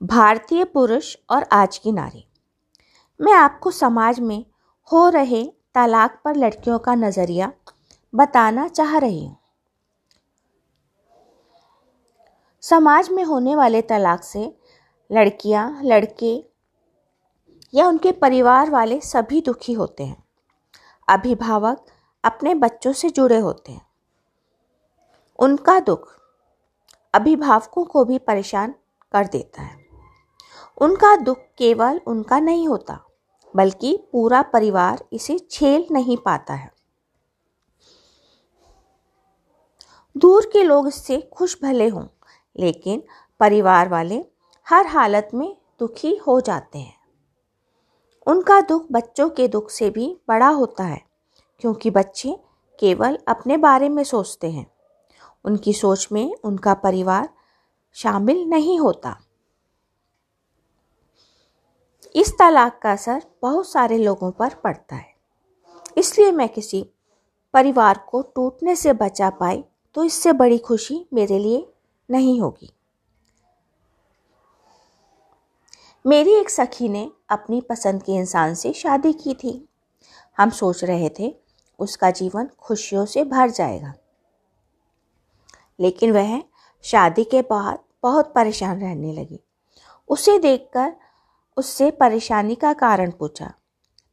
भारतीय पुरुष और आज की नारी। मैं आपको समाज में हो रहे तलाक पर लड़कियों का नज़रिया बताना चाह रही हूँ। समाज में होने वाले तलाक से लड़कियाँ, लड़के या उनके परिवार वाले सभी दुखी होते हैं। अभिभावक अपने बच्चों से जुड़े होते हैं। उनका दुख अभिभावकों को भी परेशान कर देता है। उनका दुख केवल उनका नहीं होता, बल्कि पूरा परिवार इसे झेल नहीं पाता है। दूर के लोग इससे खुश भले हों, लेकिन परिवार वाले हर हालत में दुखी हो जाते हैं। उनका दुख बच्चों के दुख से भी बड़ा होता है, क्योंकि बच्चे केवल अपने बारे में सोचते हैं। उनकी सोच में उनका परिवार शामिल नहीं होता। इस तलाक का असर बहुत सारे लोगों पर पड़ता है। इसलिए मैं किसी परिवार को टूटने से बचा पाई तो इससे बड़ी खुशी मेरे लिए नहीं होगी। मेरी एक सखी ने अपनी पसंद के इंसान से शादी की थी। हम सोच रहे थे उसका जीवन खुशियों से भर जाएगा। लेकिन वह शादी के बाद बहुत परेशान रहने लगी। उसे देखकर उससे परेशानी का कारण पूछा।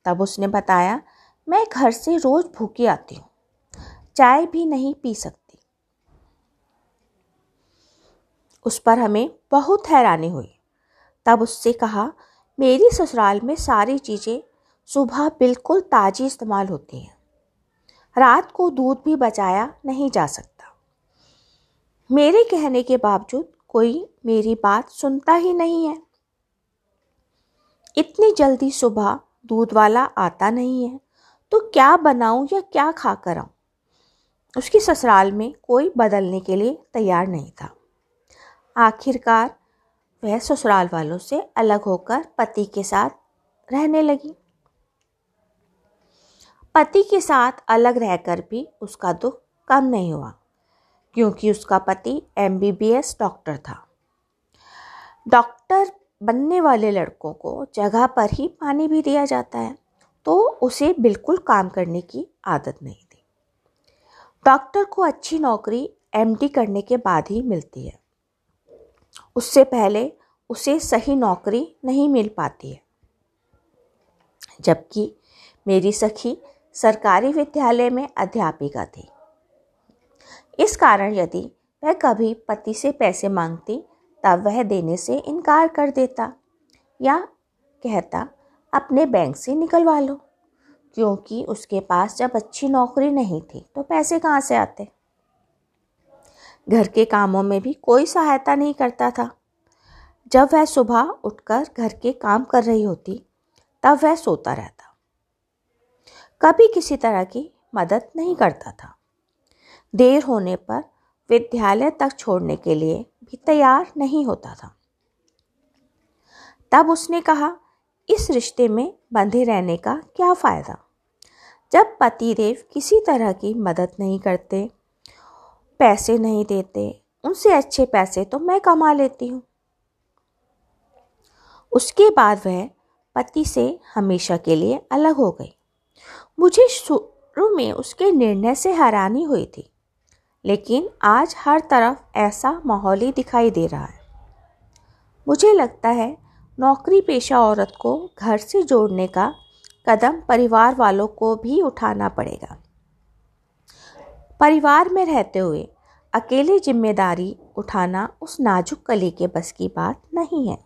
तब उसने बताया, मैं घर से रोज़ भूखी आती हूँ। चाय भी नहीं पी सकती। उस पर हमें बहुत हैरानी हुई। तब उससे कहा, मेरी ससुराल में सारी चीज़ें सुबह बिल्कुल ताज़ी इस्तेमाल होती हैं। रात को दूध भी बचाया नहीं जा सकता। मेरे कहने के बावजूद कोई मेरी बात सुनता ही नहीं है। इतनी जल्दी सुबह दूध वाला आता नहीं है तो क्या बनाऊँ या क्या खा कर आऊँ? उसकी ससुराल में कोई बदलने के लिए तैयार नहीं था। आखिरकार वह ससुराल वालों से अलग होकर पति के साथ रहने लगी। पति के साथ अलग रहकर भी उसका दुख कम नहीं हुआ, क्योंकि उसका पति एमबीबीएस डॉक्टर था। डॉक्टर बनने वाले लड़कों को जगह पर ही पानी भी दिया जाता है तो उसे बिल्कुल काम करने की आदत नहीं थी। डॉक्टर को अच्छी नौकरी एमडी करने के बाद ही मिलती है। उससे पहले उसे सही नौकरी नहीं मिल पाती है। जबकि मेरी सखी सरकारी विद्यालय में अध्यापिका थी। इस कारण यदि वह कभी पति से पैसे मांगती तब वह देने से इनकार कर देता या कहता, अपने बैंक से निकलवा लो। क्योंकि उसके पास जब अच्छी नौकरी नहीं थी तो पैसे कहाँ से आते? घर के कामों में भी कोई सहायता नहीं करता था। जब वह सुबह उठकर घर के काम कर रही होती, तब वह सोता रहता। कभी किसी तरह की मदद नहीं करता था। देर होने पर विद्यालय तक छोड़ने के लिए भी तैयार नहीं होता था। तब उसने कहा, इस रिश्ते में बंधे रहने का क्या फ़ायदा? जब पतिदेव किसी तरह की मदद नहीं करते, पैसे नहीं देते, उनसे अच्छे पैसे तो मैं कमा लेती हूँ। उसके बाद वह पति से हमेशा के लिए अलग हो गई। मुझे शुरू में उसके निर्णय से हैरानी हुई थी। लेकिन आज हर तरफ़ ऐसा माहौल ही दिखाई दे रहा है। मुझे लगता है नौकरी पेशा औरत को घर से जोड़ने का कदम परिवार वालों को भी उठाना पड़ेगा। परिवार में रहते हुए अकेले ज़िम्मेदारी उठाना उस नाजुक कली के बस की बात नहीं है।